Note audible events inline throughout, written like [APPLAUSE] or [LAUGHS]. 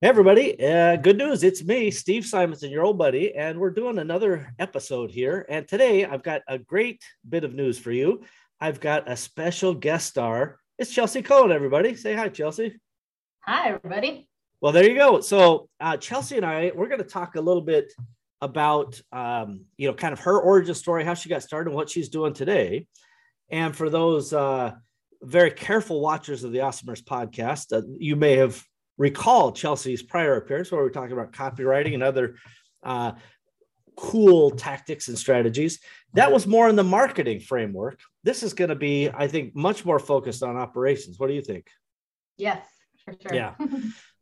Hey everybody, uh, good news. It's me, Steve Simonson, your old buddy, and we're doing another episode here. And today I've got a great bit of news for you. I've got a special guest star. It's Chelsea Cohen, everybody. Say hi, Chelsea. Hi, everybody. Well, there you go. So uh, Chelsea and I, we're going to talk a little bit about, um, you know, kind of her origin story, how she got started, and what she's doing today. And for those uh, very careful watchers of the Awesomers podcast, uh, you may have recall Chelsea's prior appearance where we are talking about copywriting and other uh, cool tactics and strategies. That was more in the marketing framework. This is going to be, I think, much more focused on operations. What do you think? Yes, for sure. Yeah. [LAUGHS]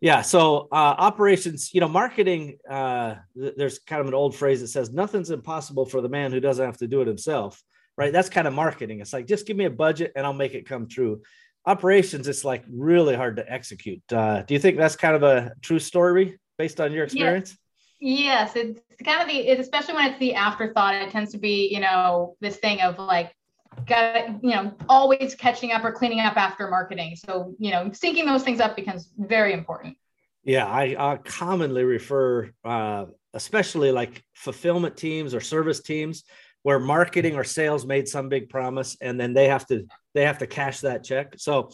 Yeah. So uh, operations, you know, marketing, uh, th- there's kind of an old phrase that says nothing's impossible for the man who doesn't have to do it himself. Right. That's kind of marketing. It's like, just give me a budget and I'll make it come true operations it's like really hard to execute. Uh, do you think that's kind of a true story based on your experience? Yes, yes it's kind of the especially when it's the afterthought it tends to be you know this thing of like got you know always catching up or cleaning up after marketing. So you know syncing those things up becomes very important. Yeah i, I commonly refer uh, especially like fulfillment teams or service teams where marketing or sales made some big promise and then they have to they have to cash that check. So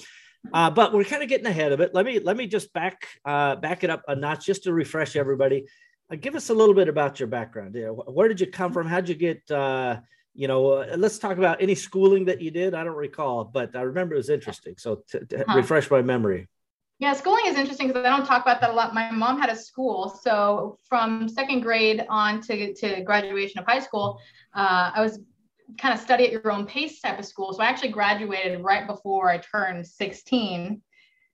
uh, but we're kind of getting ahead of it. Let me let me just back uh, back it up a notch just to refresh everybody. Uh, give us a little bit about your background. Yeah, where did you come from? How'd you get uh, you know uh, let's talk about any schooling that you did. I don't recall but i remember it was interesting. So to, to huh. refresh my memory yeah, schooling is interesting because I don't talk about that a lot. My mom had a school. So from second grade on to, to graduation of high school, uh, I was kind of study at your own pace type of school. So I actually graduated right before I turned 16.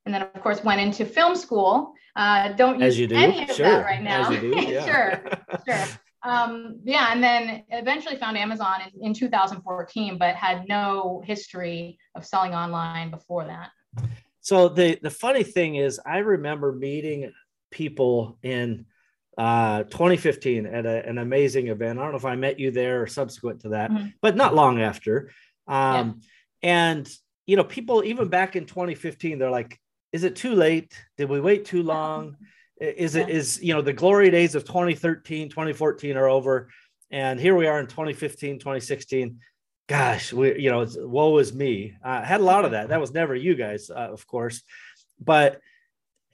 And then, of course, went into film school. Uh, don't use any of sure. that right now. Do, [LAUGHS] yeah. sure, [LAUGHS] sure. Um, yeah, and then eventually found Amazon in, in 2014, but had no history of selling online before that. So the the funny thing is, I remember meeting people in uh, 2015 at a, an amazing event. I don't know if I met you there or subsequent to that, mm-hmm. but not long after. Um, yeah. And you know, people even back in 2015, they're like, "Is it too late? Did we wait too long? [LAUGHS] Is yeah. it is you know the glory days of 2013, 2014 are over, and here we are in 2015, 2016." Gosh, we, you know, woe is me. I had a lot of that. That was never you guys, uh, of course, but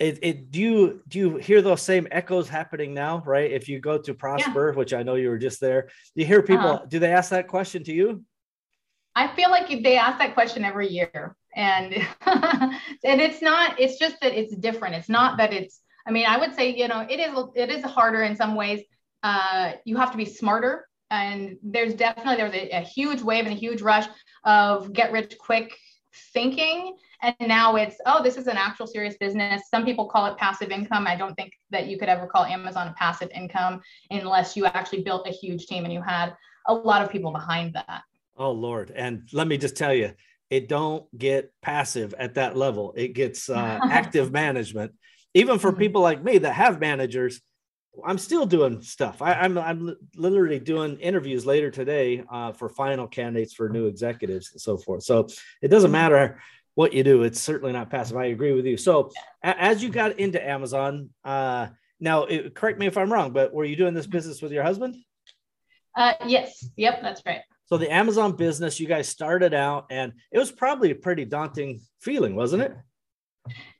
it, it, do you, do you hear those same echoes happening now? Right. If you go to prosper, yeah. which I know you were just there, you hear people, uh-huh. do they ask that question to you? I feel like they ask that question every year and, [LAUGHS] and it's not, it's just that it's different. It's not that it's, I mean, I would say, you know, it is, it is harder in some ways. Uh, you have to be smarter and there's definitely there was a, a huge wave and a huge rush of get rich quick thinking. And now it's oh this is an actual serious business. Some people call it passive income. I don't think that you could ever call amazon a passive income unless you actually built a huge team and you had a lot of people behind that. Oh lord. And let me just tell you it don't get passive at that level. It gets uh, [LAUGHS] active management. Even for mm-hmm. people like me that have managers I'm still doing stuff. I, am I'm, I'm literally doing interviews later today uh, for final candidates for new executives and so forth. So it doesn't mm-hmm. matter what you do; it's certainly not passive. I agree with you. So a- as you got into Amazon, uh, now it, correct me if I'm wrong, but were you doing this business with your husband? Uh, yes. Yep, that's right. So the Amazon business, you guys started out, and it was probably a pretty daunting feeling, wasn't it?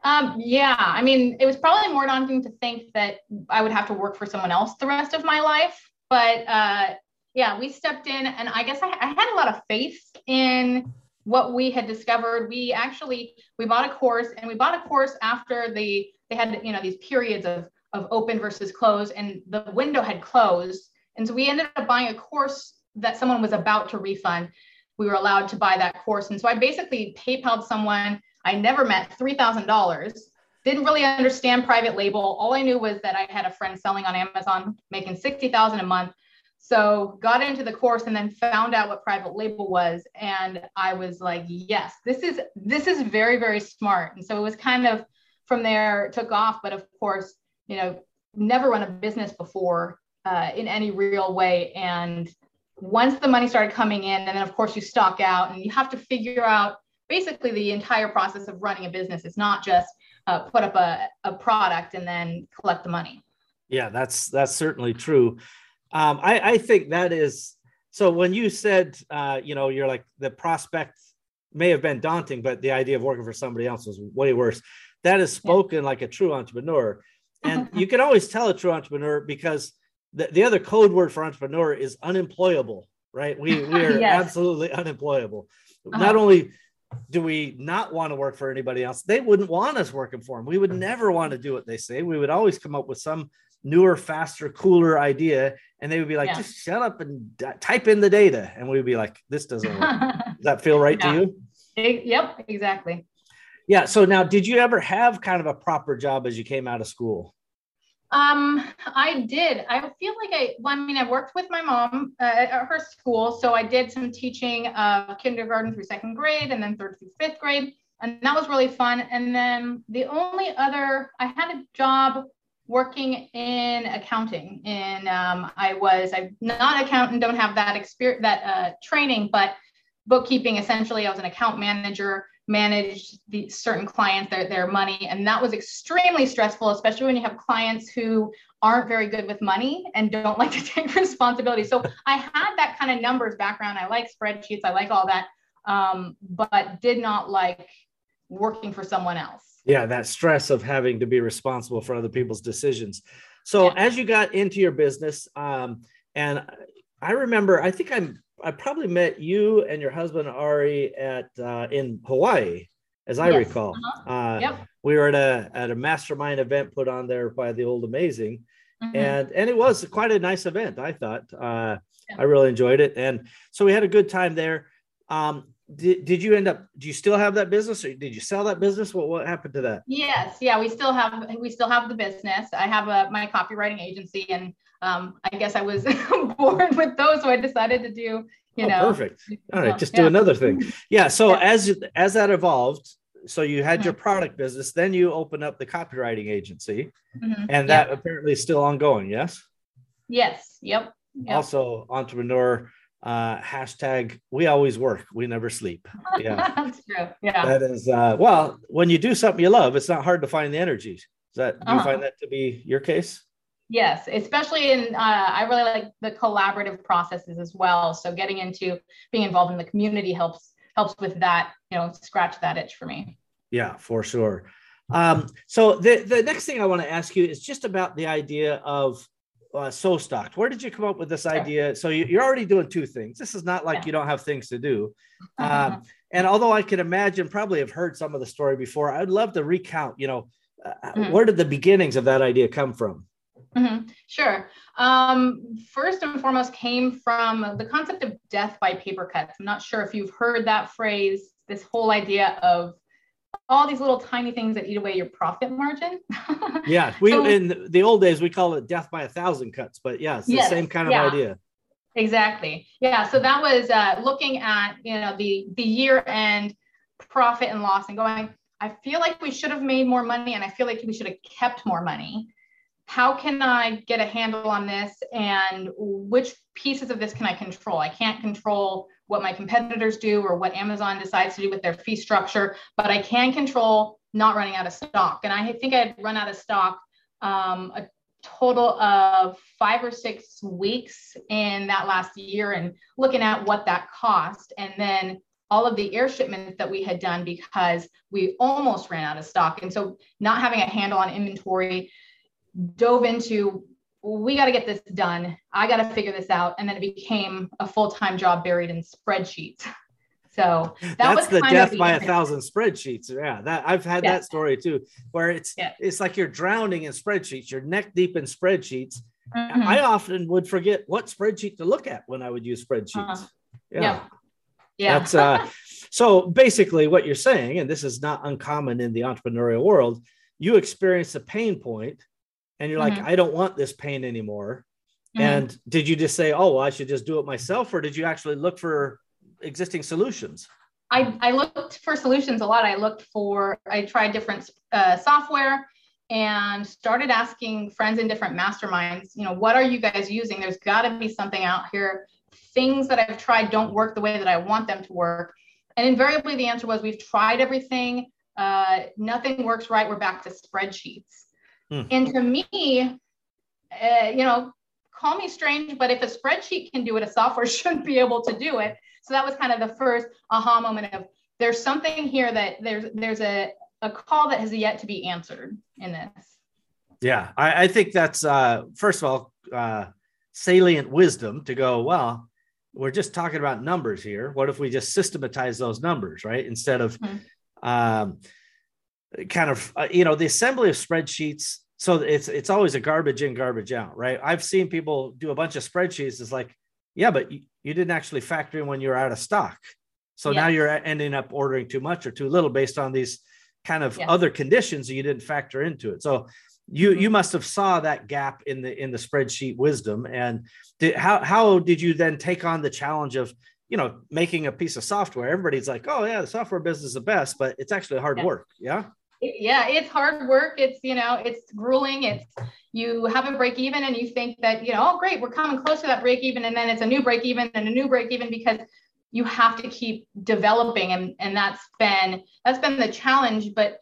Um, yeah, I mean, it was probably more daunting to think that I would have to work for someone else the rest of my life. But uh, yeah, we stepped in, and I guess I, I had a lot of faith in what we had discovered. We actually we bought a course, and we bought a course after the they had you know these periods of of open versus close, and the window had closed, and so we ended up buying a course that someone was about to refund. We were allowed to buy that course, and so I basically PayPal'd someone I never met $3,000. Didn't really understand private label. All I knew was that I had a friend selling on Amazon, making 60,000 a month. So got into the course and then found out what private label was. And I was like, yes, this is this is very, very smart. And so it was kind of from there took off. But of course, you know, never run a business before uh, in any real way. And once the money started coming in, and then of course you stock out and you have to figure out basically the entire process of running a business. It's not just uh, put up a, a product and then collect the money. Yeah, that's that's certainly true. Um, I, I think that is so. When you said, uh, you know, you're like the prospect may have been daunting, but the idea of working for somebody else was way worse. That is spoken yeah. like a true entrepreneur, and [LAUGHS] you can always tell a true entrepreneur because the, the other code word for entrepreneur is unemployable. Right? We we are [LAUGHS] yes. absolutely unemployable. Uh-huh. Not only do we not want to work for anybody else? They wouldn't want us working for them. We would mm. never want to do what they say. We would always come up with some newer, faster, cooler idea. And they would be like, yeah. just shut up and d- type in the data. And we'd be like, this doesn't work. [LAUGHS] Does that feel right yeah. to you? It, yep, exactly. Yeah. So now, did you ever have kind of a proper job as you came out of school? Um, I did. I feel like I, well, I mean, I worked with my mom uh, at her school. So I did some teaching of kindergarten through second grade and then third through fifth grade. And that was really fun. And then the only other, I had a job working in accounting and um, I was, I'm not accountant, don't have that experience, that uh, training, but bookkeeping, essentially I was an account manager manage the certain clients their, their money. And that was extremely stressful especially when you have clients who aren't very good with money and don't [LAUGHS] like to take responsibility. So i had that kind of numbers background. I like spreadsheets. I like all that um, but did not like working for someone else. Yeah that stress of having to be responsible for other people's decisions. So yeah. as you got into your business um, and i remember i think i'm I probably met you and your husband Ari at uh, in Hawaii, as I yes. recall. Uh-huh. Uh, yep. We were at a at a mastermind event put on there by the Old Amazing, mm-hmm. and and it was quite a nice event. I thought uh, yeah. I really enjoyed it, and so we had a good time there. Um, did, did you end up do you still have that business or did you sell that business what what happened to that yes yeah we still have we still have the business i have a my copywriting agency and um, I guess I was [LAUGHS] born with those, so I decided to do, you oh, know. Perfect. All right, just yeah. do another thing. Yeah. [LAUGHS] So yeah. as as that evolved, so you had mm-hmm. your product business, then you opened up the copywriting agency, mm-hmm. and that yep. apparently is still ongoing. Yes. Yes. Yep. yep. Also, entrepreneur uh, hashtag we always work we never sleep [LAUGHS] yeah that's true yeah that is uh, well when you do something you love it's not hard to find the energy Is that do you uh-huh. find that to be your case Yes, especially in, uh, I really like the collaborative processes as well. So getting into being involved in the community helps helps with that, you know, scratch that itch for me. Yeah, for sure. Um, so the, the next thing I want to ask you is just about the idea of uh, SoStocked. Where did you come up with this idea? So you, are already doing two things. This is not like yeah. you don't have things to do. [LAUGHS] Um, and although I can imagine, probably have heard some of the story before, I'd love to recount. You know, uh, mm-hmm. where did the beginnings of that idea come from? Mm-hmm. Sure. Um, first and foremost, came from the concept of death by paper cuts. I'm not sure if you've heard that phrase, this whole idea of all these little tiny things that eat away your profit margin. [LAUGHS] yeah, we so, in the old days we call it death by a thousand cuts, but yeah, it's the yes, same kind of yeah, idea. Exactly. Yeah. So that was uh, looking at you know the the year end profit and loss and going. I feel like we should have made more money, and I feel like we should have kept more money how can I get a handle on this and which pieces of this can I control? I can't control what my competitors do or what Amazon decides to do with their fee structure, but I can control not running out of stock. And I think I'd run out of stock um, a total of five or six weeks in that last year and looking at what that cost. And then all of the air shipments that we had done because we almost ran out of stock. And so not having a handle on inventory, dove into we got to get this done. I got to figure this out. And then it became a full time job buried in spreadsheets. So that that's the death by a thousand spreadsheets. Yeah, that I've had that story too, where it's it's like you're drowning in spreadsheets. You're neck deep in spreadsheets. Mm-hmm. I often would forget what spreadsheet to look at when I would use spreadsheets. Uh-huh. Yeah. yeah. Yeah. That's uh [LAUGHS] so basically what you're saying, and this is not uncommon in the entrepreneurial world, you experience a pain point and you're mm-hmm. like, I don't want this pain anymore. Mm-hmm. And did you just say, oh, well, I should just do it myself, or did you actually look for existing solutions? I, I looked for solutions a lot. I looked for, I tried different uh, software and started asking friends in different masterminds, you know, what are you guys using? There's got to be something out here. Things that I've tried don't work the way that I want them to work. And invariably, the answer was we've tried everything uh, nothing works right. We're back to spreadsheets. Hmm. And to me, uh, you know, call me strange, but if a spreadsheet can do it, a software [LAUGHS] should be able to do it. So that was kind of the first aha moment of there's something here that there's there's a, a call that has yet to be answered in this. Yeah, I, I think that's uh, first of all uh, salient wisdom to go. Well, we're just talking about numbers here. What if we just systematize those numbers, right? Instead of mm-hmm. um, kind of uh, you know the assembly of spreadsheets so it's it's always a garbage in garbage out right? I've seen people do a bunch of spreadsheets it's like yeah but you, you didn't actually factor in when you're out of stock. So yes. now you're ending up ordering too much or too little based on these kind of yes. other conditions that you didn't factor into it. So you mm-hmm. you must have saw that gap in the in the spreadsheet wisdom. And did, how how did you then take on the challenge of you know making a piece of software? Everybody's like oh yeah the software business is the best but it's actually hard work yeah yeah it's hard work. It's you know it's grueling. It's you have a break even and you think that you know oh great we're coming close to that break even. And then it's a new break even and a new break even because you have to keep developing. And and that's been that's been the challenge. But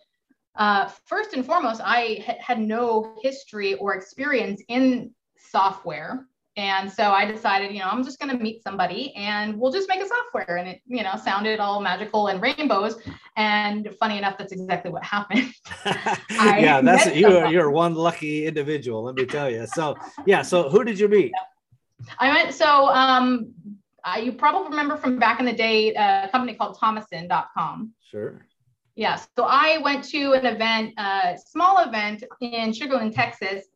uh, first and foremost i had no history or experience in software and so I decided, you know, I'm just going to meet somebody and we'll just make a software. And it, you know, sounded all magical and rainbows. And funny enough, that's exactly what happened. [LAUGHS] [LAUGHS] yeah, that's you are you're one lucky individual, let me tell you. So yeah, so who did you meet? I went so um uh, you probably remember from back in the day uh, a company called Tomoson.com. Sure. Yes. So I went to an event, a uh, small event in Sugarland, Texas,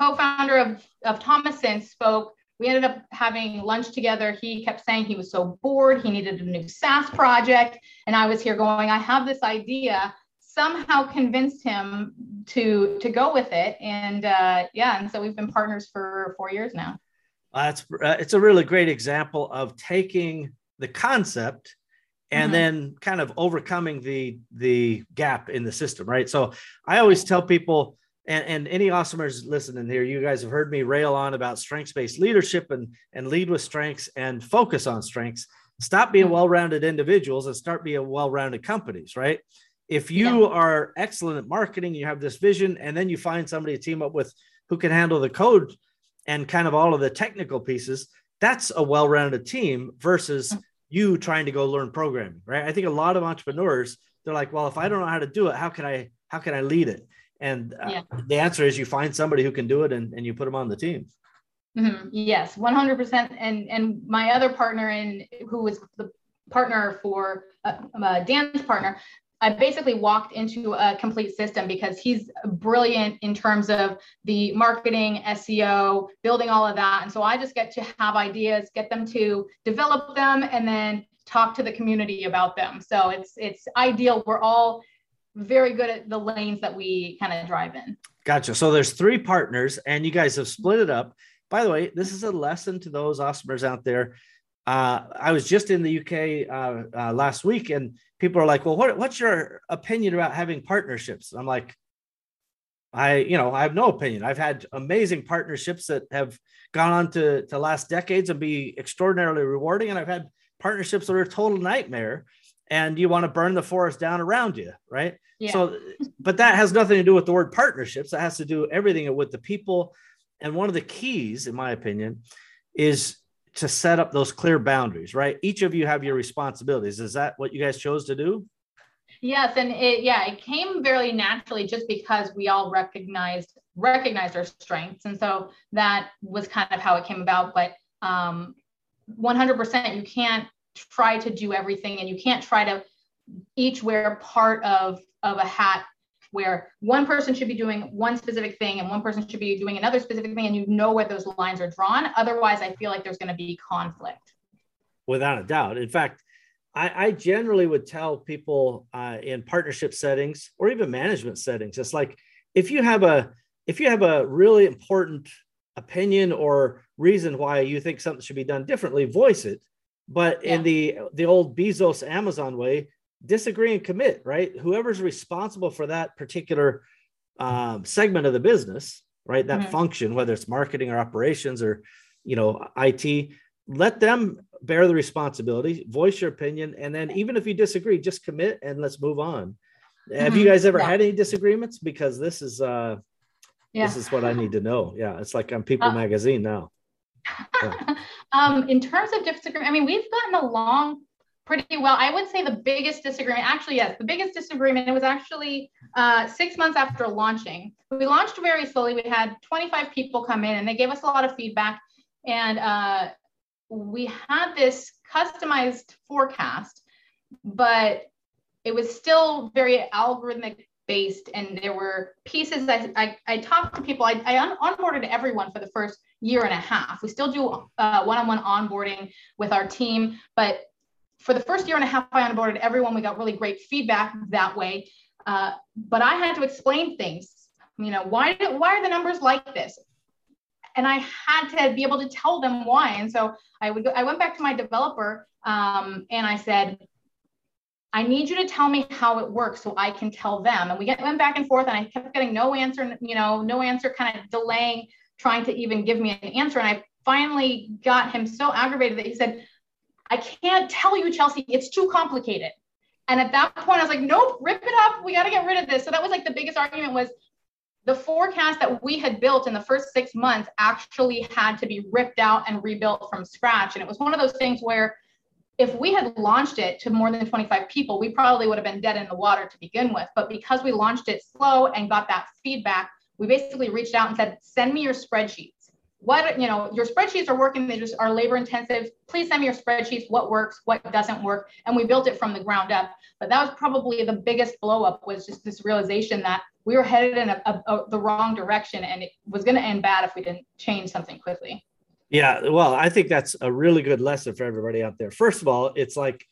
co-founder of, of Tomoson spoke. We ended up having lunch together. He kept saying he was so bored. He needed a new SaaS project. And I was here going, I have this idea. Somehow convinced him to to go with it. And uh, yeah, and so we've been partners for four years now. That's uh, it's a really great example of taking the concept and mm-hmm. then kind of overcoming the the gap in the system right so i always tell people and, and any awesomers listening here, you guys have heard me rail on about strengths based leadership and, and lead with strengths and focus on strengths. Stop being mm-hmm. well rounded individuals and start being well rounded companies, right? If you yeah. are excellent at marketing, you have this vision, and then you find somebody to team up with who can handle the code and kind of all of the technical pieces, that's a well rounded team versus mm. you trying to go learn programming, right? I think a lot of entrepreneurs, they're like, well, if I don't know how to do it, how can I, how can I lead it? And uh, yeah. the answer is you find somebody who can do it and, and you put them on the team. Mm-hmm. Yes, 100%. And, and my other partner in who was the partner for uh, uh, Dan's partner, I basically walked into a complete system because he's brilliant in terms of the marketing, SEO, building all of that. And so I just get to have ideas, get them to develop them, and then talk to the community about them. So it's it's ideal. We're all very good at the lanes that we kind of drive in. Gotcha. So there's three partners, and you guys have split it up. By the way, this is a lesson to those awesomers out there. Uh, I was just in the UK uh, uh, last week, and people are like, "Well, what, what's your opinion about having partnerships?" I'm like, "I, you know, I have no opinion. I've had amazing partnerships that have gone on to to last decades and be extraordinarily rewarding, and I've had partnerships that are a total nightmare." And you want to burn the forest down around you, right? Yeah. So, [LAUGHS] but that has nothing to do with the word partnerships. That has to do everything with the people. And one of the keys, in my opinion, is to set up those clear boundaries, right? Each of you have your responsibilities. Is that what you guys chose to do? Yes, and it yeah, it came very naturally just because we all recognized recognized our strengths, and so that was kind of how it came about. But um, 100%, you can't try to do everything and you can't try to each wear part of of a hat where one person should be doing one specific thing and one person should be doing another specific thing and you know where those lines are drawn. Otherwise i feel like there's going to be conflict. Without a doubt. In fact i, I generally would tell people uh, in partnership settings or even management settings it's like if you have a if you have a really important opinion or reason why you think something should be done differently voice it but yeah. in the the old Bezos Amazon way, disagree and commit, right? Whoever's responsible for that particular um, segment of the business, right? That mm-hmm. function, whether it's marketing or operations or you know IT, let them bear the responsibility, voice your opinion, and then even if you disagree, just commit and let's move on. Have you guys ever yeah. had any disagreements? Because this is uh yeah. this is what I need to know. Yeah, it's like on People uh, Magazine now. [LAUGHS] Um, in terms of disagreement, I mean, we've gotten along pretty well. I would say the biggest disagreement, actually, yes, the biggest disagreement, it was actually uh, six months after launching. We launched very slowly. We had 25 people come in and they gave us a lot of feedback. And uh, we had this customized forecast, but it was still very algorithmic based. And there were pieces I, I, I talked to people, I, I onboarded everyone for the first year and a half. We still do uh, one-on-one onboarding with our team, but for the first year and a half, I onboarded everyone. We got really great feedback that way. Uh, but I had to explain things. You know, why why are the numbers like this? And I had to be able to tell them why. And so I would go, I went back to my developer um, and I said, I need you to tell me how it works so I can tell them. And we get, went back and forth, and I kept getting no answer. You know, no answer, kind of delaying, trying to even give me an answer. And I finally got him so aggravated that he said, I can't tell you, Chelsea, it's too complicated. And at that point, I was like, nope, rip it up. We got to get rid of this. So that was like the biggest argument was the forecast that we had built in the first six months actually had to be ripped out and rebuilt from scratch. And it was one of those things where if we had launched it to more than 25 people, we probably would have been dead in the water to begin with. But because we launched it slow and got that feedback, we basically reached out and said, send me your spreadsheets. what you know your spreadsheets are working they just are labor intensive please send me your spreadsheets what works what doesn't work and we built it from the ground up but that was probably the biggest blow up was just this realization that we were headed in a, a, a, the wrong direction and it was going to end bad if we didn't change something quickly yeah well i think that's a really good lesson for everybody out there first of all it's like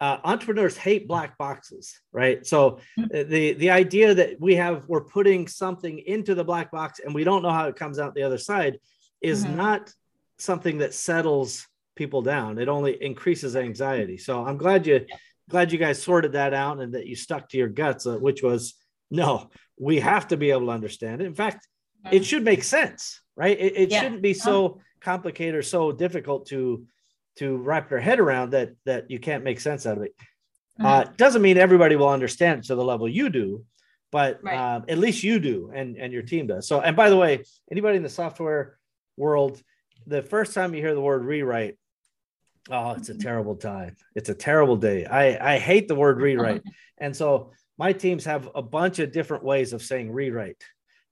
uh, entrepreneurs hate black boxes right so mm-hmm. the the idea that we have we're putting something into the black box and we don't know how it comes out the other side is mm-hmm. not something that settles people down. It only increases anxiety. So I'm glad you glad you guys sorted that out and that you stuck to your guts, uh, which was no, we have to be able to understand it. In fact, mm-hmm. it should make sense, right? It, it yeah. shouldn't be so complicated or so difficult to to wrap your head around that that you can't make sense out of it. Mm-hmm. Uh, doesn't mean everybody will understand it to the level you do, but right. uh, at least you do, and and your team does. So, and by the way, anybody in the software world, the first time you hear the word rewrite, oh, it's a terrible time. It's a terrible day. I, I hate the word rewrite. [LAUGHS] and so my teams have a bunch of different ways of saying rewrite.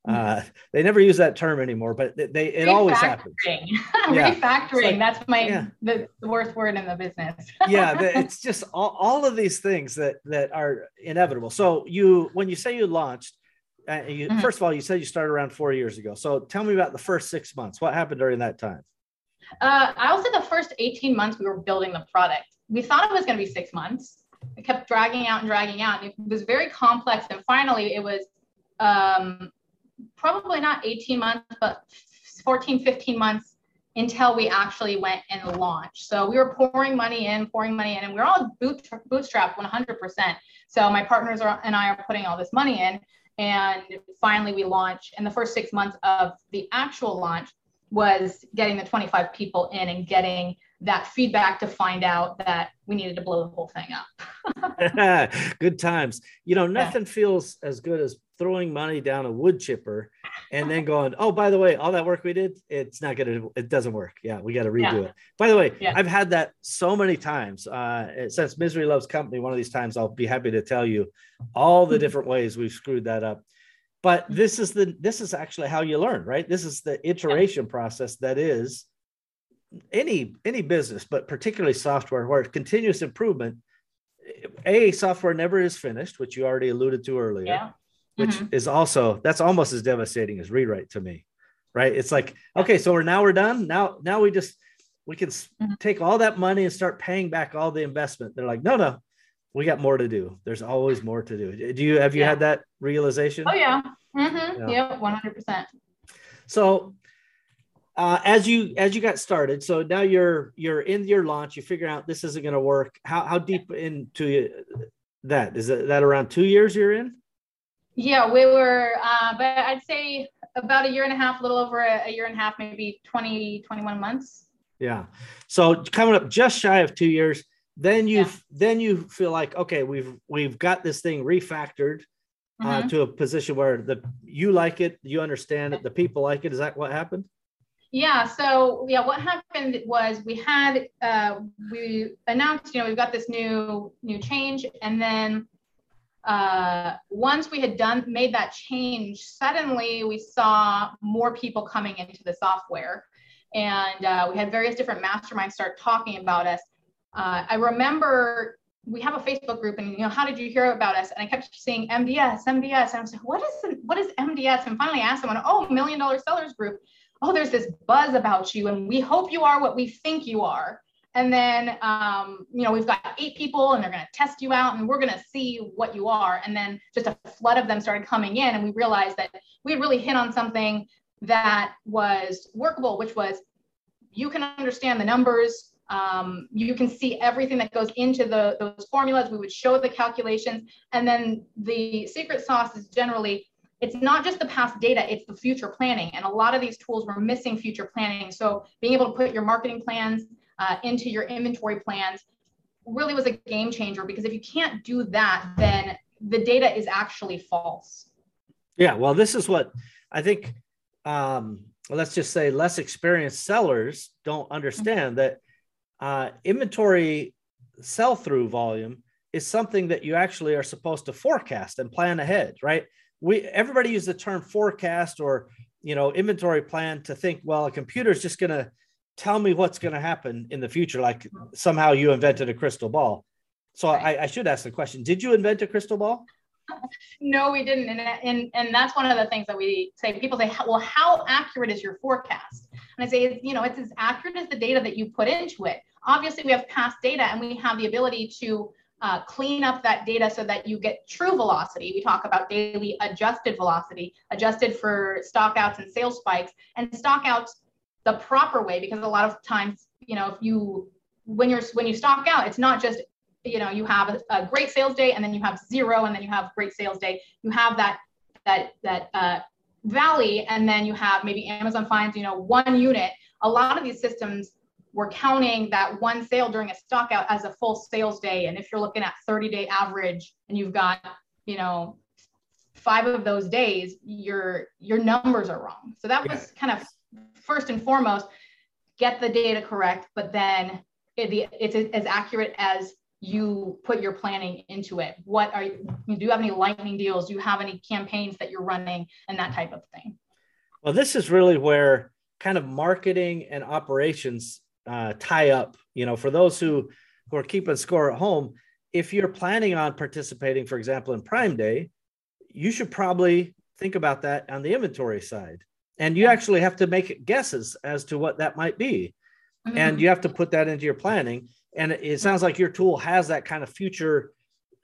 Hmm. Uh, they never use that term anymore, but they it always happens. [LAUGHS] yeah. Refactoring. Like, that's my yeah. the, the, worst word in the business. [LAUGHS] yeah, it's just all, all of these things that that are inevitable. So you when you say you launched, uh, you, mm-hmm. First of all, you said you started around four years ago. So tell me about the first six months. What happened during that time? Uh, I would say the first 18 months we were building the product. We thought it was going to be six months. It kept dragging out and dragging out. And it was very complex. And finally, it was um, probably not 18 months, but 14, 15 months until we actually went and launched. So we were pouring money in, pouring money in, and we are all boot, bootstrapped 100%. So my partners are, and I are putting all this money in. And finally, we launched. And the first six months of the actual launch was getting the 25 people in and getting that feedback to find out that we needed to blow the whole thing up. [LAUGHS] [LAUGHS] good times. You know, nothing yeah. feels as good as throwing money down a wood chipper and then going, oh, by the way, all that work we did, it's not gonna, it doesn't work. Yeah, we got to redo yeah. it. By the way, yeah. I've had that so many times. Uh, since Misery Loves Company, one of these times I'll be happy to tell you all the [LAUGHS] different ways we've screwed that up. But this is the this is actually how you learn, right? This is the iteration yeah. process that is any any business, but particularly software, where continuous improvement. A software never is finished, which you already alluded to earlier. Yeah which mm-hmm. is also that's almost as devastating as rewrite to me right it's like okay so we're now we're done now now we just we can mm-hmm. take all that money and start paying back all the investment they're like no no we got more to do. There's always more to do. Do you have you yeah. had that realization? Oh yeah. Mm-hmm. yeah. 100% so uh, as you as you got started so now you're you're in your launch you figure out this isn't going to work. How how deep into that? Is that, that around two years you're in? Yeah, we were, uh, but I'd say about a year and a half, a little over a, a, year and a half, maybe 20, 21 months. Yeah. So coming up just shy of two years, then you yeah. then you feel like okay, we've we've got this thing refactored. uh, mm-hmm. to a position where the you like it, you understand it, the people like it. Is that what happened? Yeah. So yeah, what happened was we had uh, we announced, you know, we've got this new new change, and then uh, once we had done made that change, suddenly we saw more people coming into the software, and uh, we had various different masterminds start talking about us. Uh, I remember we have a Facebook group, and you know, how did you hear about us? And I kept seeing MDS, MDS, and I was like, what is what is MDS? And finally, I asked someone, oh, Million Dollar Sellers Group. Oh, there's this buzz about you, and we hope you are what we think you are. And then, um, you know, we've got eight people, and they're going to test you out, and we're going to see what you are. And then just a flood of them started coming in, and we realized that we had really hit on something that was workable, which was you can understand the numbers um, you can see everything that goes into the, those formulas. We would show the calculations. And then the secret sauce is generally, it's not just the past data, it's the future planning. And a lot of these tools were missing future planning. So being able to put your marketing plans uh, into your inventory plans really was a game changer because if you can't do that, then the data is actually false. Yeah, well, this is what I think. Um, let's just say less experienced sellers don't understand mm-hmm. that uh, inventory sell through volume is something that you actually are supposed to forecast and plan ahead, right? We everybody uses the term forecast or you know inventory plan to think, well, a computer is just going to tell me what's going to happen in the future, like somehow you invented a crystal ball. So right. I, I should ask the question: Did you invent a crystal ball? [LAUGHS] no, we didn't. And, and, and that's one of the things that we say. People say, well, how accurate is your forecast? And I say, you know, it's as accurate as the data that you put into it. Obviously, we have past data and we have the ability to uh, clean up that data so that you get true velocity. We talk about daily adjusted velocity, adjusted for stockouts and sales spikes, and stockouts the proper way because a lot of times, you know, if you when you're when you stock out, it's not just you know you have a, a great sales day and then you have zero and then you have great sales day. You have that that that uh, valley and then you have maybe Amazon finds you know one unit. A lot of these systems we're counting that one sale during a stock out as a full sales day. And if you're looking at 30 day average and you've got, you know, five of those days, your your numbers are wrong. So that was kind of first and foremost, get the data correct, but then it, it's as accurate as you put your planning into it. What are you, do you have any lightning deals? Do you have any campaigns that you're running and that type of thing? Well, this is really where kind of marketing and operations uh, tie up. You know, for those who who are keeping score at home, if you're planning on participating, for example, in Prime Day, you should probably think about that on the inventory side. And you actually have to make guesses as to what that might be. Mm-hmm. And you have to put that into your planning. And it sounds like your tool has that kind of future.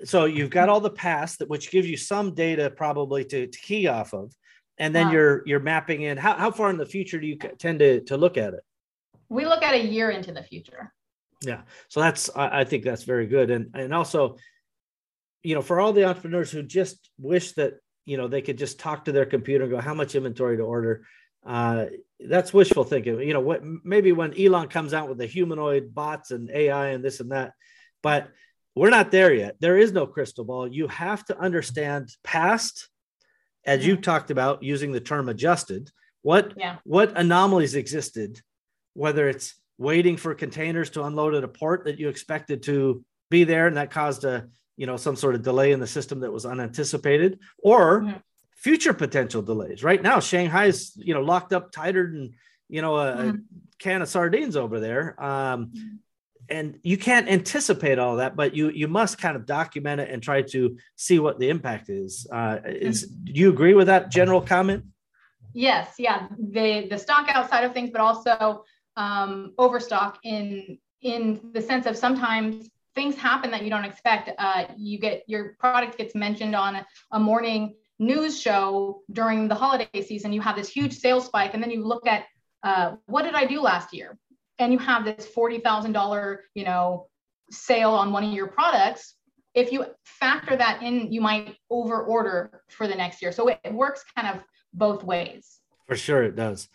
So you've got all the past that which gives you some data probably to, to key off of. And then wow. you're you're mapping in how, how far in the future do you tend to, to look at it? we look at a year into the future yeah so that's i, I think that's very good and and also you know for all the entrepreneurs who just wish that you know they could just talk to their computer and go how much inventory to order uh, that's wishful thinking you know what maybe when elon comes out with the humanoid bots and ai and this and that but we're not there yet there is no crystal ball you have to understand past as you talked about using the term adjusted what yeah. what anomalies existed whether it's waiting for containers to unload at a port that you expected to be there and that caused a you know some sort of delay in the system that was unanticipated or mm-hmm. Future potential delays right now Shanghai is you know locked up tighter than you know a, mm-hmm. a can of sardines over there um, mm-hmm. and you can't anticipate all that but you you must kind of document it and try to see what the impact is uh, is mm-hmm. do you agree with that general comment yes yeah the the stock outside of things but also um, overstock in in the sense of sometimes things happen that you don't expect. Uh, you get your product gets mentioned on a morning news show during the holiday season. You have this huge sales spike, and then you look at uh, what did I do last year, and you have this forty thousand dollar you know sale on one of your products. If you factor that in, you might over order for the next year. So it, it works kind of both ways. For sure, it does.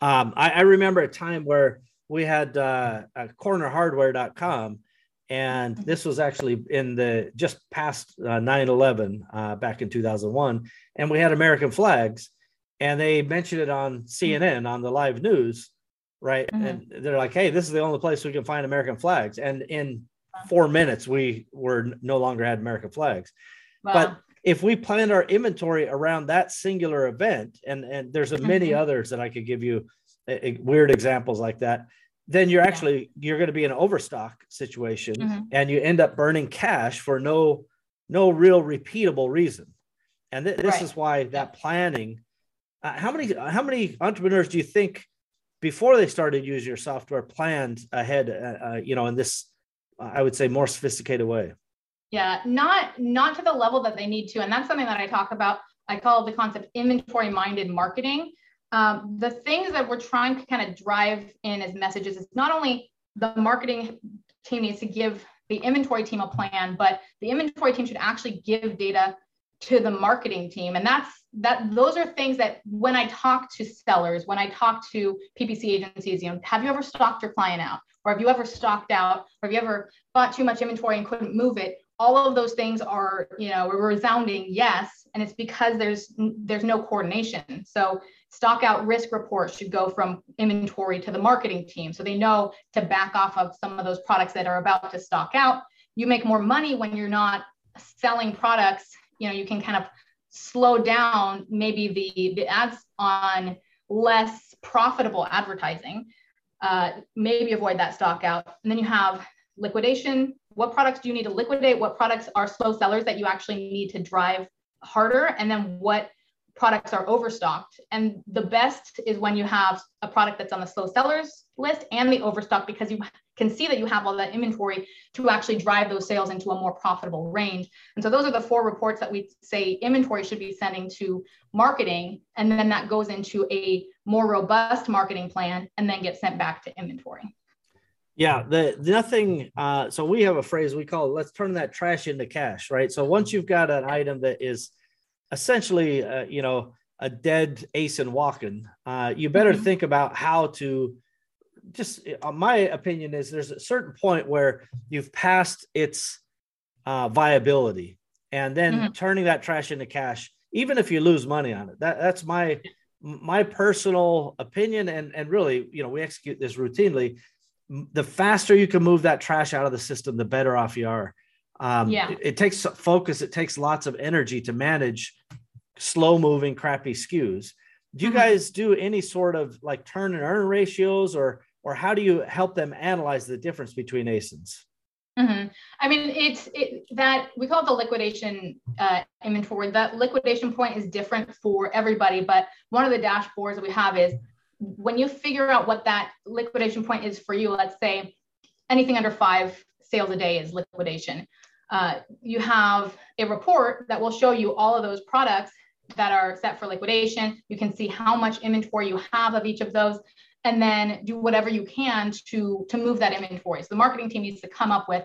Um, I, I, remember a time where we had uh, cornerhardware.com and mm-hmm. this was actually in the just past uh, 9-11 uh, back in 2001 and we had american flags and they mentioned it on cnn on the live news right mm-hmm. and they're like hey this is the only place we can find american flags and in four minutes we were no longer had american flags wow. but if we planned our inventory around that singular event and and there's a many mm-hmm. others that i could give you weird examples like that then you're actually you're going to be in an overstock situation mm-hmm. and you end up burning cash for no no real repeatable reason. And th- this right. is why that planning uh, how many how many entrepreneurs do you think before they started using your software planned ahead uh, uh, you know in this i would say more sophisticated way? Yeah not not to the level that they need to. And that's something that i talk about i call the concept inventory minded marketing um, the things that we're trying to kind of drive in as messages is not only the marketing team needs to give the inventory team a plan, but the inventory team should actually give data to the marketing team. And that's that those are things that when I talk to sellers, when I talk to PPC agencies, you know, have you ever stocked your client out? Or have you ever stocked out? Or have you ever bought too much inventory and couldn't move it? All of those things are, you know, resounding yes. And it's because there's there's no coordination. So stock out risk reports should go from inventory to the marketing team. So they know to back off of some of those products that are about to stock out. You make more money when you're not selling products. You know you can kind of slow down maybe the the ads on less profitable advertising. Uh, maybe avoid that stock out. And then you have liquidation. What products do you need to liquidate? What products are slow sellers that you actually need to drive harder? And then what products are overstocked. And the best is when you have a product that's on the slow sellers list and the overstock because you can see that you have all that inventory to actually drive those sales into a more profitable range. And so those are the four reports that we say inventory should be sending to marketing. And then that goes into a more robust marketing plan and then gets sent back to inventory. Yeah, the nothing. Uh, so we have a phrase we call "let's turn that trash into cash," right? So once you've got an item that is essentially, uh, you know, a dead ASIN walking, uh, you better mm-hmm. think about how to just, uh, my opinion is there's a certain point where you've passed its uh, viability and then mm-hmm. turning that trash into cash, even if you lose money on it. That, that's my, my personal opinion. And, and really, you know, we execute this routinely. The faster you can move that trash out of the system, the better off you are. Um, yeah. It, it, takes focus. It takes lots of energy to manage slow moving, crappy SKUs. Do you mm-hmm. guys do any sort of like turn and earn ratios, or or how do you help them analyze the difference between ASINs? Mm-hmm. I mean, it's it, that we call it the liquidation uh, inventory. That liquidation point is different for everybody, but one of the dashboards that we have is when you figure out what that liquidation point is for you. Let's say anything under five sales a day is liquidation uh, you have a report that will show you all of those products that are set for liquidation. You can see how much inventory you have of each of those, and then do whatever you can to to move that inventory. So the marketing team needs to come up with,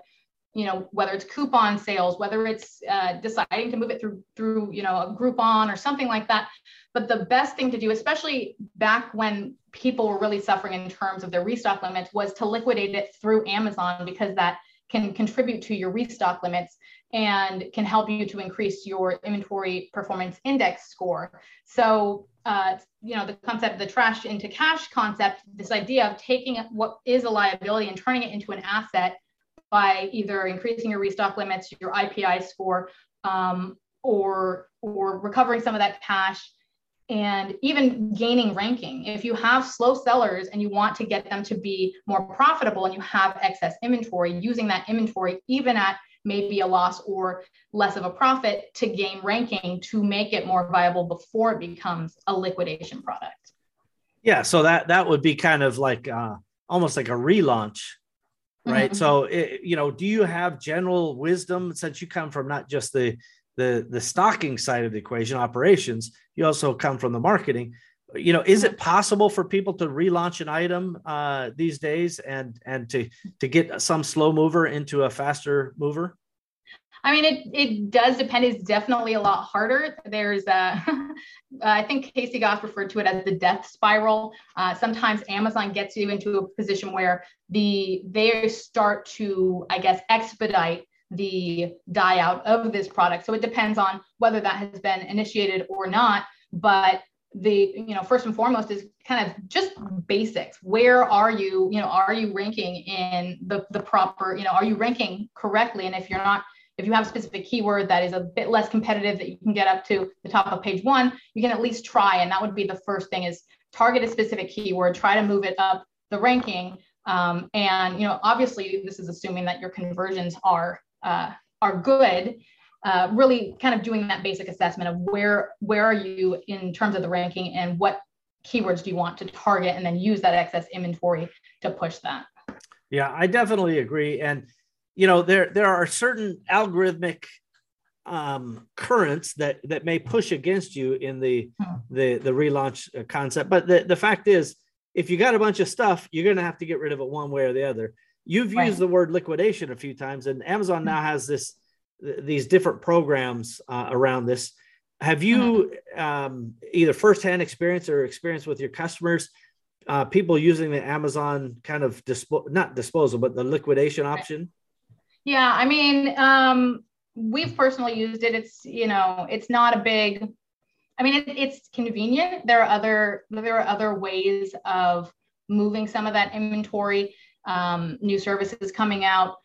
you know, whether it's coupon sales, whether it's uh, deciding to move it through through you know a Groupon or something like that. But the best thing to do, especially back when people were really suffering in terms of their restock limits, was to liquidate it through Amazon because that can contribute to your restock limits and can help you to increase your inventory performance index score. So, uh, you know, the concept, of the trash into cash concept, this idea of taking what is a liability and turning it into an asset by either increasing your restock limits, your IPI score, um, or or recovering some of that cash and even gaining ranking. If you have slow sellers and you want to get them to be more profitable and you have excess inventory, using that inventory, even at maybe a loss or less of a profit, to gain ranking to make it more viable before it becomes a liquidation product. Yeah, so that that would be kind of like uh, almost like a relaunch, right? Mm-hmm. So, it, you know, do you have general wisdom since you come from not just the the the stocking side of the equation operations you also come from the marketing you know is it possible for people to relaunch an item uh, these days and and to to get some slow mover into a faster mover I mean, it it does depend. It's definitely a lot harder. There's uh, [LAUGHS] I think Casey Gauss referred to it as the death spiral. Uh, sometimes Amazon gets you into a position where the they start to, I guess, expedite the die out of this product. So it depends on whether that has been initiated or not. But the you know first and foremost is kind of just basics where are you you know are you ranking in the the proper you know are you ranking correctly and if you're not if you have a specific keyword that is a bit less competitive that you can get up to the top of page one you can at least try and that would be the first thing is target a specific keyword try to move it up the ranking um, and you know obviously this is assuming that your conversions are uh, are good uh, really kind of doing that basic assessment of where where are you in terms of the ranking and what keywords do you want to target and then use that excess inventory to push that. Yeah i definitely agree. And you know there there are certain algorithmic um, currents that that may push against you in the hmm. the the relaunch uh, concept. But the, the fact is if you got a bunch of stuff you're going to have to get rid of it one way or the other you've right. used the word liquidation a few times and amazon hmm. now has this these different programs uh, around this. Have you mm-hmm. um, either firsthand experience or experience with your customers, uh, people using the Amazon kind of dispo- not disposal, but the liquidation option? Yeah, I mean, um, we've personally used it. It's you know, it's not a big. I mean, it, it's convenient. There are other there are other ways of moving some of that inventory. Um, new services coming out,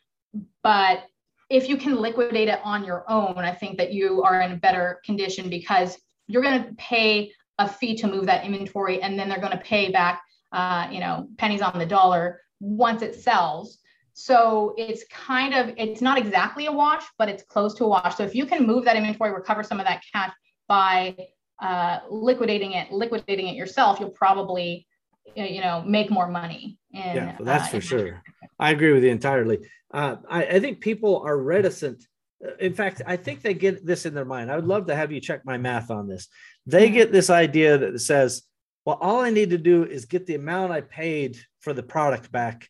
but if you can liquidate it on your own, I think that you are in a better condition because you're going to pay a fee to move that inventory, and then they're going to pay back, uh, you know, pennies on the dollar once it sells. So it's kind of it's not exactly a wash, but it's close to a wash. So if you can move that inventory, recover some of that cash by uh, liquidating it, liquidating it yourself, you'll probably you know make more money. In, yeah, that's uh, for sure. I agree with you entirely. Uh, I, I, think people are reticent. In fact, I think they get this in their mind. I would love to have you check my math on this. They mm-hmm. get this idea that says, well, all I need to do is get the amount I paid for the product back,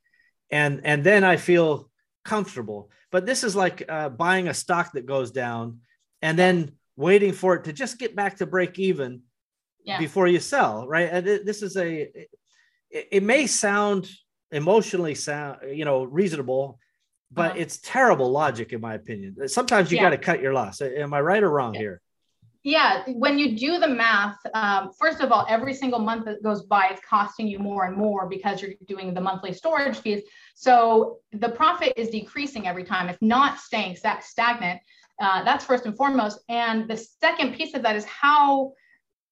and and then I feel comfortable. But this is like uh, buying a stock that goes down, and then waiting for it to just get back to break even yeah. before you sell, right? And this is a. It, it may sound emotionally sound, you know, reasonable, but uh-huh. it's terrible logic in my opinion. Sometimes you yeah. got to cut your loss. Am I right or wrong yeah. here? Yeah, when you do the math, um, first of all, every single month that goes by, it's costing you more and more because you're doing the monthly storage fees. So the profit is decreasing every time. It's not staying stagnant. Uh, that's first and foremost. And the second piece of that is how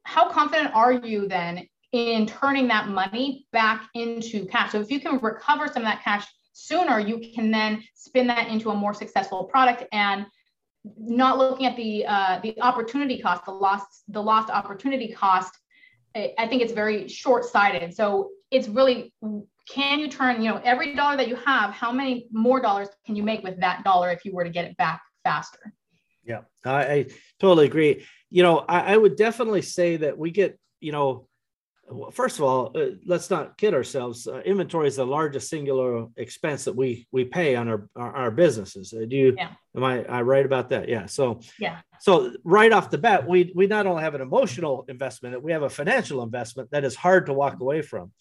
how confident are you then in turning that money back into cash. So if you can recover some of that cash sooner, you can then spin that into a more successful product and not looking at the uh, the opportunity cost, the lost the lost opportunity cost. I think it's very short sighted. So it's really can you turn you know every dollar that you have, how many more dollars can you make with that dollar if you were to get it back faster? Yeah, I, I totally agree. You know, I, I would definitely say that we get you know first of all, uh, let's not kid ourselves. Uh, inventory is the largest singular expense that we we pay on our our, our businesses. Uh, do you? Yeah. Am I, I right about that? Yeah. So yeah. So right off the bat, we we not only have an emotional investment, we have a financial investment that is hard to walk away from.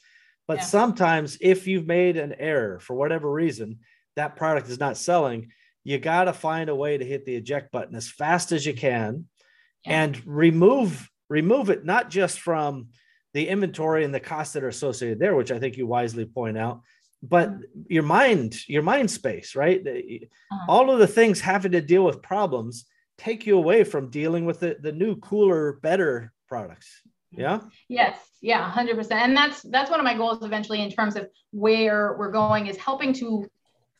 But yeah. sometimes, if you've made an error for whatever reason, that product is not selling. You got to find a way to hit the eject button as fast as you can, yeah. and remove remove it not just from the inventory and the costs that are associated there, which I think you wisely point out, but your mind, your mind space, right? Uh-huh. All of the things having to deal with problems take you away from dealing with the, the new, cooler, better products. Yeah. Yes. Yeah. Hundred percent. And that's, that's one of my goals eventually in terms of where we're going is helping to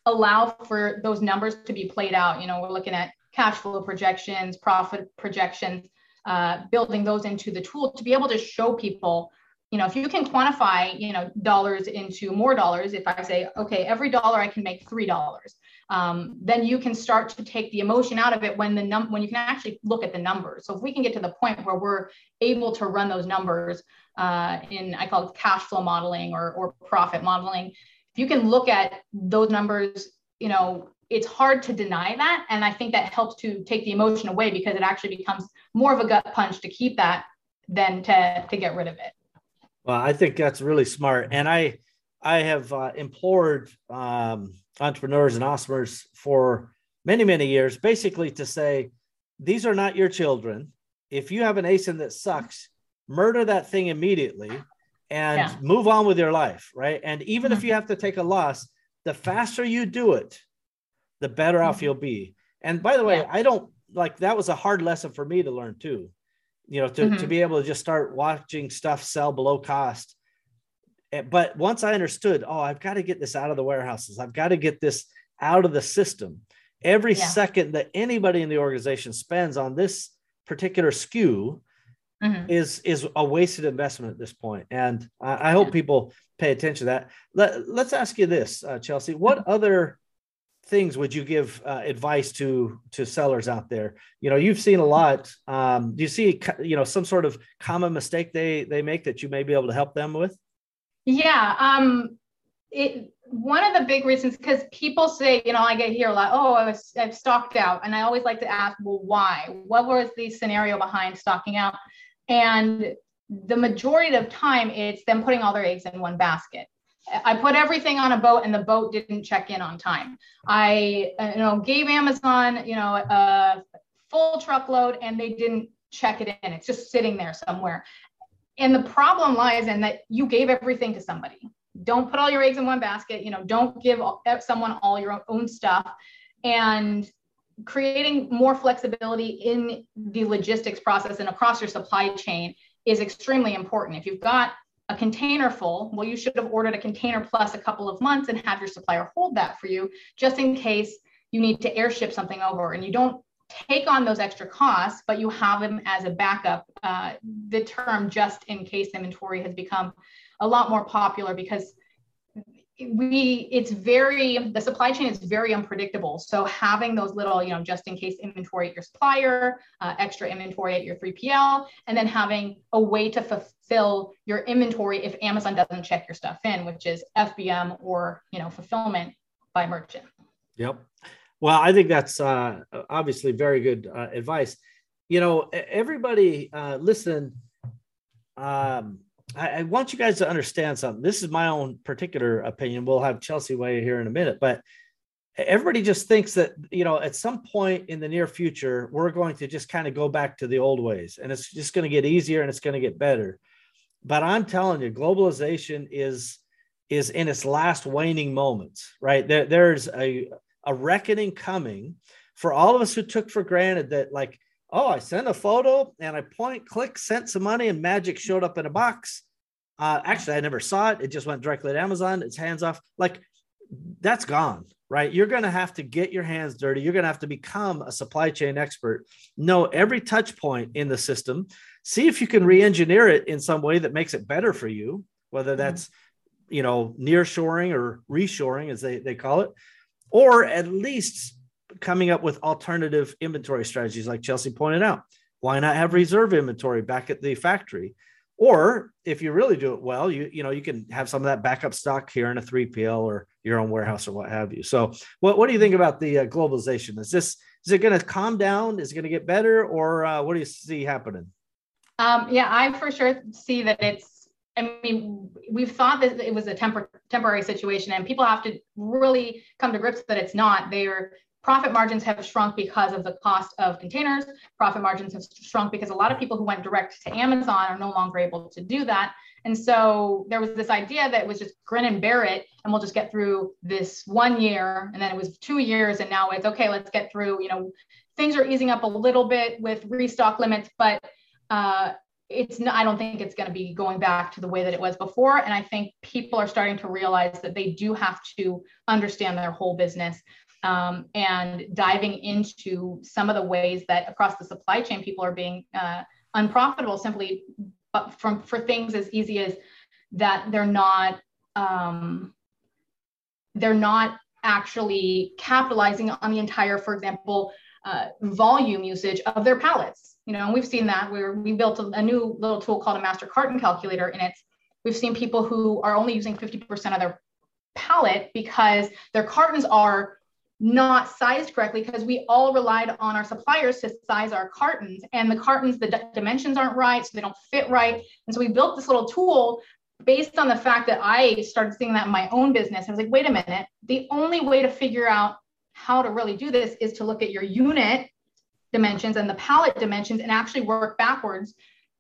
allow for those numbers to be played out. You know, we're looking at cash flow projections, profit projections, uh, building those into the tool to be able to show people you know if you can quantify you know dollars into more dollars if i say okay every dollar i can make three dollars um, then you can start to take the emotion out of it when the num when you can actually look at the numbers. So if we can get to the point where we're able to run those numbers uh, in i call it cash flow modeling or, or profit modeling if you can look at those numbers you know it's hard to deny that. And i think that helps to take the emotion away because it actually becomes more of a gut punch to keep that than to to get rid of it. Well i think that's really smart. And i i have uh, implored um, entrepreneurs and awesomers for many many years basically to say these are not your children. If you have an asin that sucks murder that thing immediately and yeah. move on with your life right? And even mm-hmm. if you have to take a loss the faster you do it the better off mm-hmm. you'll be. And by the way, yeah. I don't like that was a hard lesson for me to learn too. You know, to, mm-hmm. to be able to just start watching stuff sell below cost. Eh, but once I understood, oh, I've got to get this out of the warehouses. I've got to get this out of the system. Every yeah. second that anybody in the organization spends on this particular SKU mm-hmm. is is a wasted investment at this point. And I, I hope yeah. people pay attention to that. Let, let's ask you this, uh, Chelsea. What mm-hmm. other things would you give uh, advice to to sellers out there? You know you've seen a lot um, do you see you know some sort of common mistake they they make that you may be able to help them with? Yeah um it one of the big reasons because people say you know i get here a lot oh I was, i've stocked out and i always like to ask well why? What was the scenario behind stocking out? And the majority of time it's them putting all their eggs in one basket I put everything on a boat and the boat didn't check in on time. I, you know, gave Amazon, you know, a full truckload and they didn't check it in. It's just sitting there somewhere. And the problem lies in that you gave everything to somebody. Don't put all your eggs in one basket. You know, don't give someone all your own stuff. And creating more flexibility in the logistics process and across your supply chain is extremely important. If you've got a container full, well, you should have ordered a container plus a couple of months and have your supplier hold that for you just in case you need to airship something over and you don't take on those extra costs, but you have them as a backup. Uh, the term just in case inventory has become a lot more popular because we it's very the supply chain is very unpredictable. So having those little you know just in case inventory at your supplier uh, extra inventory at your 3pl and then having a way to fulfill your inventory if amazon doesn't check your stuff in which is fbm or you know fulfillment by merchant. Yep. Well i think that's uh, obviously very good uh, advice. You know everybody uh, listen um, I, I, want you guys to understand something. This is my own particular opinion. We'll have Chelsea weigh here in a minute, but everybody just thinks that you know at some point in the near future we're going to just kind of go back to the old ways, and it's just going to get easier and it's going to get better. But I'm telling you, globalization is is in its last waning moments. Right there, there's a a reckoning coming for all of us who took for granted that like oh, I sent a photo and I point, click, sent some money, and magic showed up in a box. Uh, actually, I never saw it. It just went directly to Amazon. It's hands off. Like that's gone, right? You're going to have to get your hands dirty. You're going to have to become a supply chain expert. Know every touch point in the system. See if you can re-engineer it in some way that makes it better for you, whether mm-hmm. that's you know near shoring or reshoring as they, they call it, or at least coming up with alternative inventory strategies, like Chelsea pointed out. Why not have reserve inventory back at the factory? Or if you really do it well, you you know you can have some of that backup stock here in a 3PL or your own warehouse or what have you. So, what, what do you think about the uh, globalization? Is this is it going to calm down? Is it going to get better, or uh, what do you see happening? Um, yeah, I for sure see that it's. I mean, we've thought that it was a tempor- temporary situation, and people have to really come to grips that it's not. They're Profit margins have shrunk because of the cost of containers. Profit margins have shrunk because a lot of people who went direct to Amazon are no longer able to do that. And so there was this idea that was just grin and bear it, and we'll just get through this one year. And then it was two years, and now it's okay, let's get through. You know, things are easing up a little bit with restock limits, but uh, it's not, I don't think it's going to be going back to the way that it was before. And I think people are starting to realize that they do have to understand their whole business um, and diving into some of the ways that across the supply chain people are being uh, unprofitable simply but from for things as easy as that they're not um, they're not actually capitalizing on the entire for example uh, volume usage of their pallets. You know and we've seen that where we built a, a new little tool called a master carton calculator and it's we've seen people who are only using 50% of their pallet because their cartons are not sized correctly because we all relied on our suppliers to size our cartons and the cartons the d- dimensions aren't right so they don't fit right. And so we built this little tool based on the fact that i started seeing that in my own business. I was like wait a minute. The only way to figure out how to really do this is to look at your unit dimensions and the pallet dimensions and actually work backwards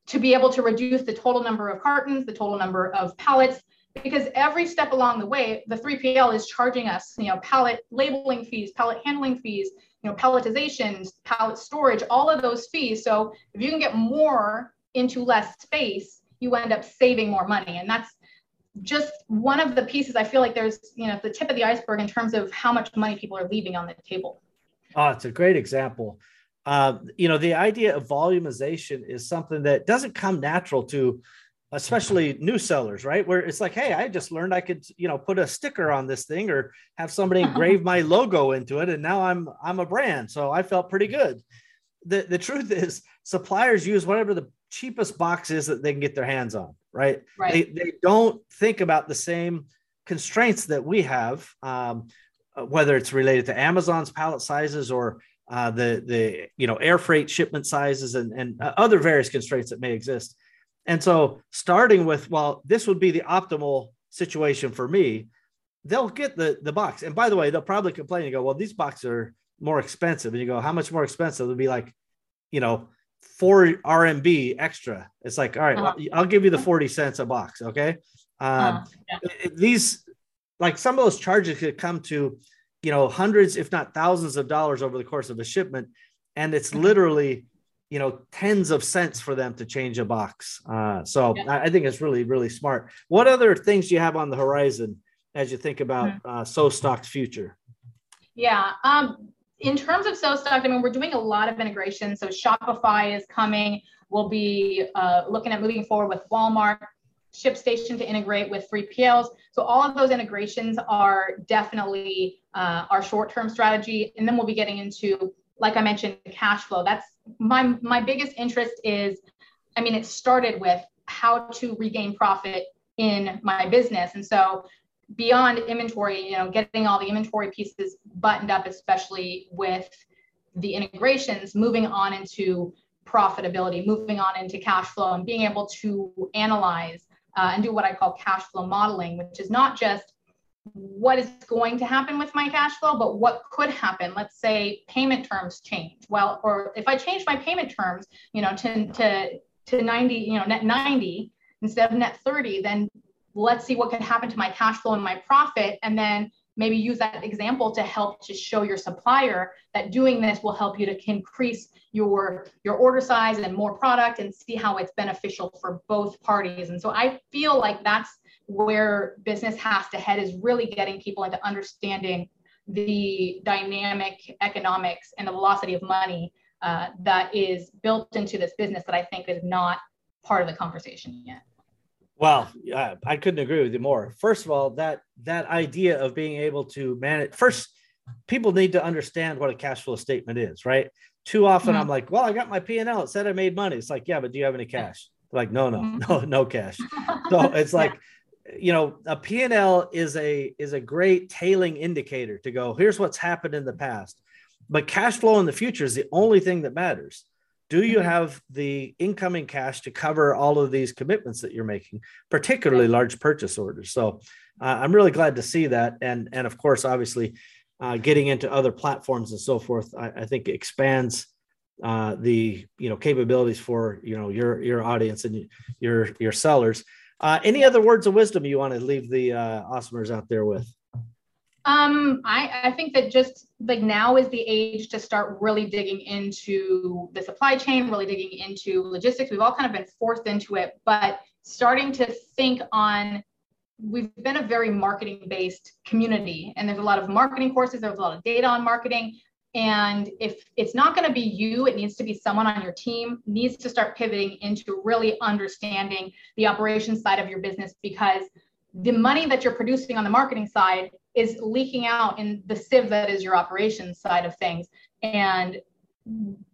to be able to reduce the total number of cartons the total number of pallets because every step along the way, the 3PL is charging us, you know, pallet labeling fees, pallet handling fees, you know, palletizations, pallet storage, all of those fees. So if you can get more into less space, you end up saving more money. And that's just one of the pieces I feel like there's, you know, the tip of the iceberg in terms of how much money people are leaving on the table. Oh, it's a great example. Uh, you know, the idea of volumization is something that doesn't come natural to especially new sellers, right? Where it's like, hey, I just learned I could, you know, put a sticker on this thing or have somebody [LAUGHS] engrave my logo into it, and now I'm I'm a brand, so I felt pretty good. The the truth is, suppliers use whatever the cheapest box is that they can get their hands on, right? Right. They they don't think about the same constraints that we have, um, whether it's related to Amazon's pallet sizes or uh, the the you know air freight shipment sizes and and other various constraints that may exist and so, starting with, well, this would be the optimal situation for me, they'll get the, the box. And by the way, they'll probably complain and go, well, these boxes are more expensive. And you go, how much more expensive? It'll be like, you know, four RMB extra. It's like, all right, uh-huh. well, I'll give you the 40 cents a box. Okay. Um, uh-huh. yeah. These, like some of those charges could come to, you know, hundreds, if not thousands of dollars over the course of a shipment. And it's mm-hmm. literally, you know tens of cents for them to change a box uh, so yeah. I, think it's really really smart what other things do you have on the horizon as you think about mm-hmm. uh, SoStocked's future yeah um, in terms of So SoStocked i mean we're doing a lot of integration so shopify is coming we'll be uh, looking at moving forward with walmart ShipStation to integrate with 3PLs. So all of those integrations are definitely uh, our short-term strategy. And then we'll be getting into, like I mentioned, cash flow. That's my my biggest interest is i mean it started with how to regain profit in my business and so beyond inventory you know getting all the inventory pieces buttoned up especially with the integrations moving on into profitability moving on into cash flow and being able to analyze uh, and do what i call cash flow modeling which is not just what is going to happen with my cash flow, but what could happen. Let's say payment terms change. Well, or if I change my payment terms, you know, to to to 90, you know, net 90 instead of net 30, then let's see what could happen to my cash flow and my profit. And then maybe use that example to help to show your supplier that doing this will help you to increase your your order size and more product and see how it's beneficial for both parties. And so I feel like that's where business has to head is really getting people into understanding the dynamic economics and the velocity of money uh, that is built into this business that I think is not part of the conversation yet. Well, uh, I couldn't agree with you more. First of all, that that idea of being able to manage first, people need to understand what a cash flow statement is, right? Too often, mm-hmm. I'm like, "Well, I got my P and L. It said I made money." It's like, "Yeah, but do you have any cash?" Like, no, no, mm-hmm. [LAUGHS] no, no cash. [LAUGHS] So it's like, you know a p&l is a is a great tailing indicator to go here's what's happened in the past. But cash flow in the future is the only thing that matters. Do you mm-hmm. have the incoming cash to cover all of these commitments that you're making particularly large purchase orders? So uh, i'm really glad to see that. And and of course obviously uh, getting into other platforms and so forth i, I think expands uh, the you know capabilities for you know your your audience and your your sellers uh, any other words of wisdom you want to leave the uh, awesomers out there with? Um, I, I think that just like now is the age to start really digging into the supply chain, really digging into logistics. We've all kind of been forced into it, but starting to think on we've been a very marketing based community and there's a lot of marketing courses there's a lot of data on marketing and if it's not going to be you, it needs to be someone on your team, needs to start pivoting into really understanding the operations side of your business because the money that you're producing on the marketing side is leaking out in the sieve that is your operations side of things. And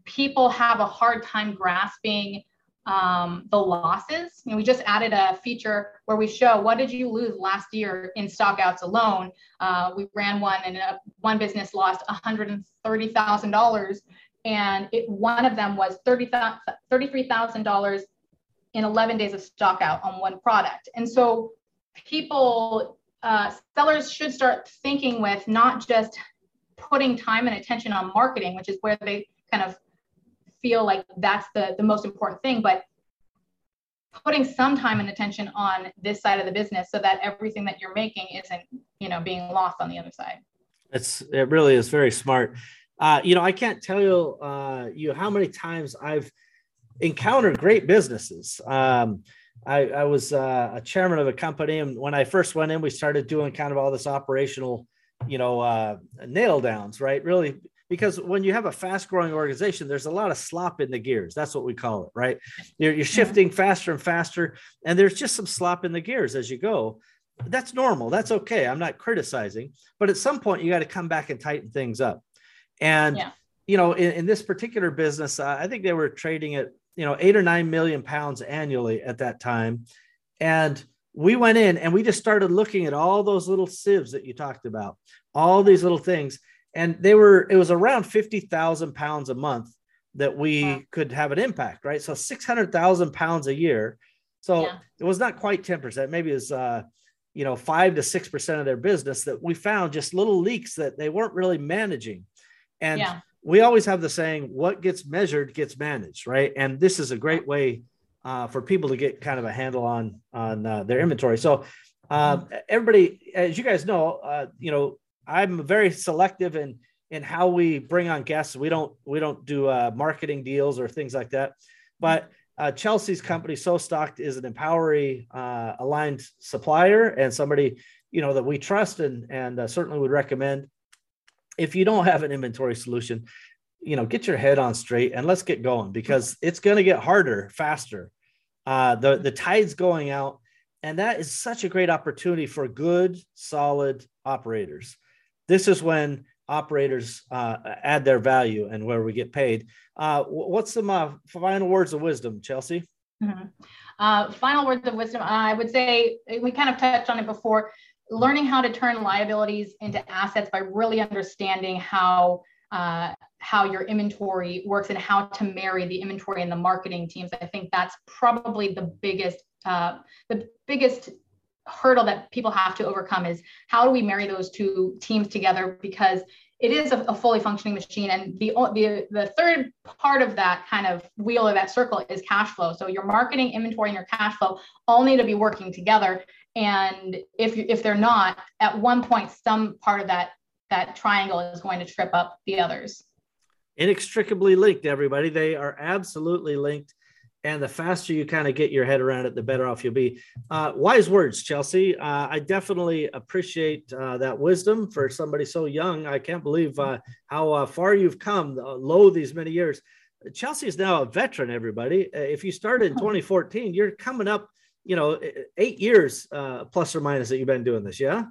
people have a hard time grasping um, the losses. You know, we just added a feature where we show what did you lose last year in stockouts alone. Uh, we ran one, and uh, one business lost $130,000, and it, one of them was $33,000 in 11 days of stockout on one product. And so, people, uh, sellers should start thinking with not just putting time and attention on marketing, which is where they kind of feel like that's the, the most important thing, but putting some time and attention on this side of the business so that everything that you're making isn't, you know, being lost on the other side. It's it really is very smart. Uh, you know, I can't tell you uh, you how many times I've encountered great businesses. Um, I, I was uh, a chairman of a company, and when I first went in, we started doing kind of all this operational, you know, uh, nail downs, right? Really because when you have a fast growing organization there's a lot of slop in the gears. That's what we call it right? You're, you're shifting faster and faster and there's just some slop in the gears as you go. That's normal. That's okay. I'm not criticizing but at some point you got to come back and tighten things up. And yeah. you know in, in, this particular business uh, i think they were trading at you know eight or nine million pounds annually at that time. And we went in and we just started looking at all those little sieves that you talked about all these little things and they were it was around 50,000 pounds a month that we wow. could have an impact, right? So 600,000 pounds a year. So yeah. it was not quite 10%, maybe it was uh you know 5 to 6% of their business that we found just little leaks that they weren't really managing. And yeah. we always have the saying what gets measured gets managed, right? And this is a great way uh, for people to get kind of a handle on on uh, their inventory. So uh, mm-hmm. everybody, as you guys know, uh, you know, I'm very selective in in how we bring on guests. We don't we don't do uh, marketing deals or things like that. But uh, Chelsea's company, SoStocked, is an Empowery uh, aligned supplier and somebody you know that we trust and and uh, certainly would recommend. If you don't have an inventory solution, you know, get your head on straight and let's get going because it's going to get harder faster. Uh, the the tide's going out, and that is such a great opportunity for good, solid operators this is when operators uh, add their value and where we get paid. Uh, what's some uh, final words of wisdom, Chelsea? Mm-hmm. Uh, final words of wisdom. I would say we kind of touched on it before. Learning how to turn liabilities into assets by really understanding how uh, how your inventory works and how to marry the inventory and the marketing teams. I think that's probably the biggest uh, the biggest hurdle that people have to overcome is how do we marry those two teams together? Because it is a, a, fully functioning machine. And the, the the third part of that kind of wheel or that circle is cash flow. So your marketing inventory and your cash flow all need to be working together. And if if they're not at one point some part of that that triangle is going to trip up the others. Inextricably linked everybody. They are absolutely linked and the faster you kind of get your head around it, the better off you'll be. Uh, wise words, Chelsea. Uh, I definitely appreciate uh, that wisdom for somebody so young. I can't believe uh, how uh, far you've come, uh, low these many years. Chelsea is now a veteran. Everybody, if you started in 2014, you're coming up, you know, eight years plus or minus that you've been doing this. Yeah.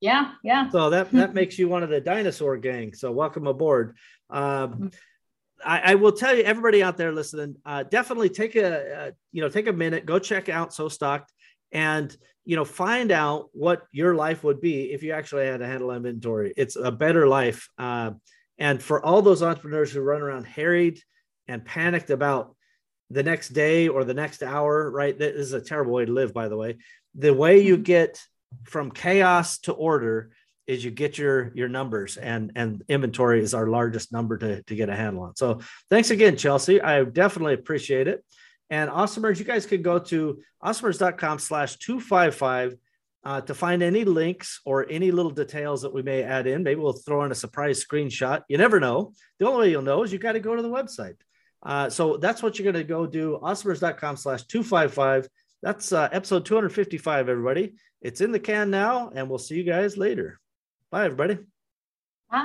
Yeah, yeah. So that that [LAUGHS] makes you one of the dinosaur gang. So welcome aboard. Um, mm-hmm. I, I, will tell you, everybody out there listening, uh, definitely take a, you know take a minute, go check out SoStocked, and you know find out what your life would be if you actually had to handle inventory. It's a better life. Uh, and for all those entrepreneurs who run around harried and panicked about the next day or the next hour, right? This is a terrible way to live, by the way. The way you mm-hmm. get from chaos to order is you get your your numbers and and inventory is our largest number to, to get a handle on. So thanks again chelsea. I definitely appreciate it. And awesomers you guys can go to awesomers.com slash 255 uh, to find any links or any little details that we may add in. Maybe we'll throw in a surprise screenshot. You never know. The only way you'll know is you got to go to the website. Uh, so that's what you're going to go do awesomers.com slash 255 that's uh, episode 255 everybody. It's in the can now and we'll see you guys later Bye, everybody.